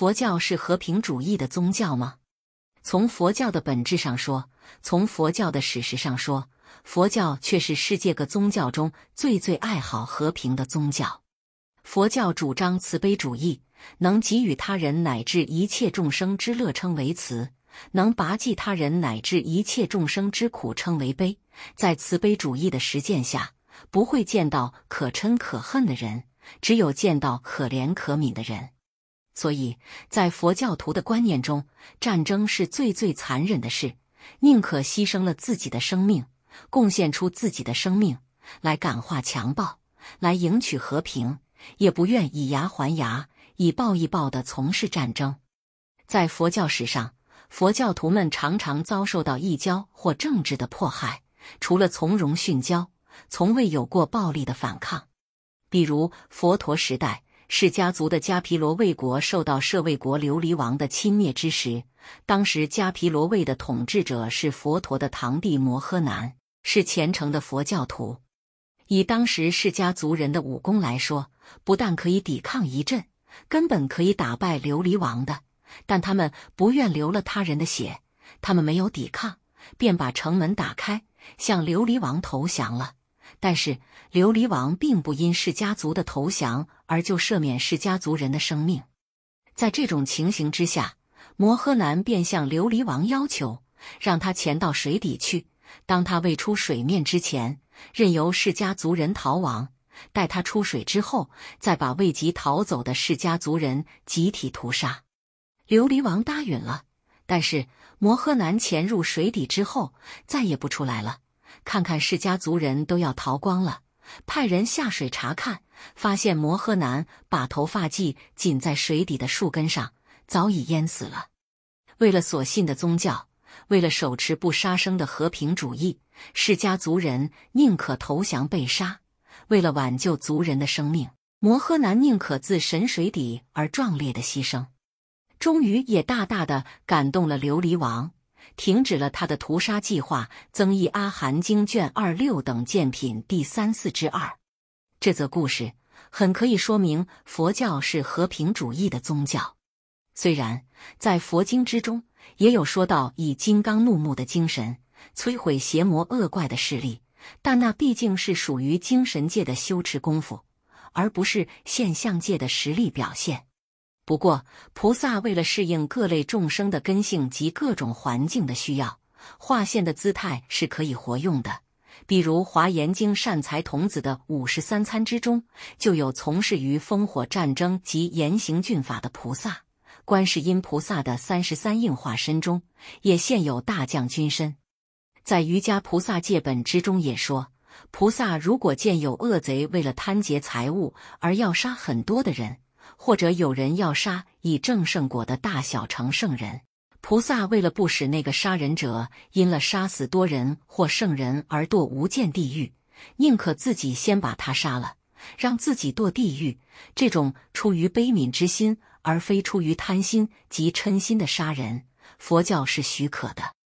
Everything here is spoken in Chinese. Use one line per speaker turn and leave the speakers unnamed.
佛教是和平主义的宗教吗？从佛教的本质上说，从佛教的史实上说，佛教却是世界各宗教中最最爱好和平的宗教。佛教主张慈悲主义，能给予他人乃至一切众生之乐称为慈，能拔济他人乃至一切众生之苦称为悲。在慈悲主义的实践下，不会见到可嗔可恨的人，只有见到可怜可悯的人。所以在佛教徒的观念中，战争是最最残忍的事，宁可牺牲了自己的生命，贡献出自己的生命来感化强暴，来赢取和平，也不愿以牙还牙，以暴易暴的从事战争。在佛教史上，佛教徒们常常遭受到异教或政治的迫害，除了从容殉教，从未有过暴力的反抗。比如佛陀时代。释迦族的迦毗罗卫国受到舍卫国琉璃王的侵灭之时，当时迦毗罗卫的统治者是佛陀的堂弟摩诃南，是虔诚的佛教徒。以当时释迦族人的武功来说，不但可以抵抗一阵，根本可以打败琉璃王的。但他们不愿流了他人的血，他们没有抵抗，便把城门打开，向琉璃王投降了。但是琉璃王并不因释迦族的投降而就赦免释迦族人的生命，在这种情形之下，摩诃南便向琉璃王要求，让他潜到水底去。当他未出水面之前，任由释迦族人逃亡；待他出水之后，再把未及逃走的释迦族人集体屠杀。琉璃王答应了，但是摩诃南潜入水底之后，再也不出来了。看看释迦族人都要逃光了，派人下水查看，发现摩诃南把头发髻紧在水底的树根上，早已淹死了。为了所信的宗教，为了手持不杀生的和平主义，释迦族人宁可投降被杀。为了挽救族人的生命，摩诃南宁可自神水底而壮烈的牺牲，终于也大大的感动了琉璃王。停止了他的屠杀计划，增益《阿含经》卷二六等鉴品第三四之二。这则故事很可以说明佛教是和平主义的宗教。虽然在佛经之中也有说到以金刚怒目的精神摧毁邪魔恶怪的势力，但那毕竟是属于精神界的修持功夫，而不是现象界的实力表现。不过，菩萨为了适应各类众生的根性及各种环境的需要，化现的姿态是可以活用的。比如《华严经》善财童子的五十三参之中，就有从事于烽火战争及严刑峻法的菩萨；观世音菩萨的三十三应化身中，也现有大将军身。在瑜伽菩萨戒本之中也说，菩萨如果见有恶贼为了贪劫财物而要杀很多的人。或者有人要杀以正圣果的大小成圣人，菩萨为了不使那个杀人者因了杀死多人或圣人而堕无间地狱，宁可自己先把他杀了，让自己堕地狱。这种出于悲悯之心而非出于贪心及嗔心的杀人，佛教是许可的。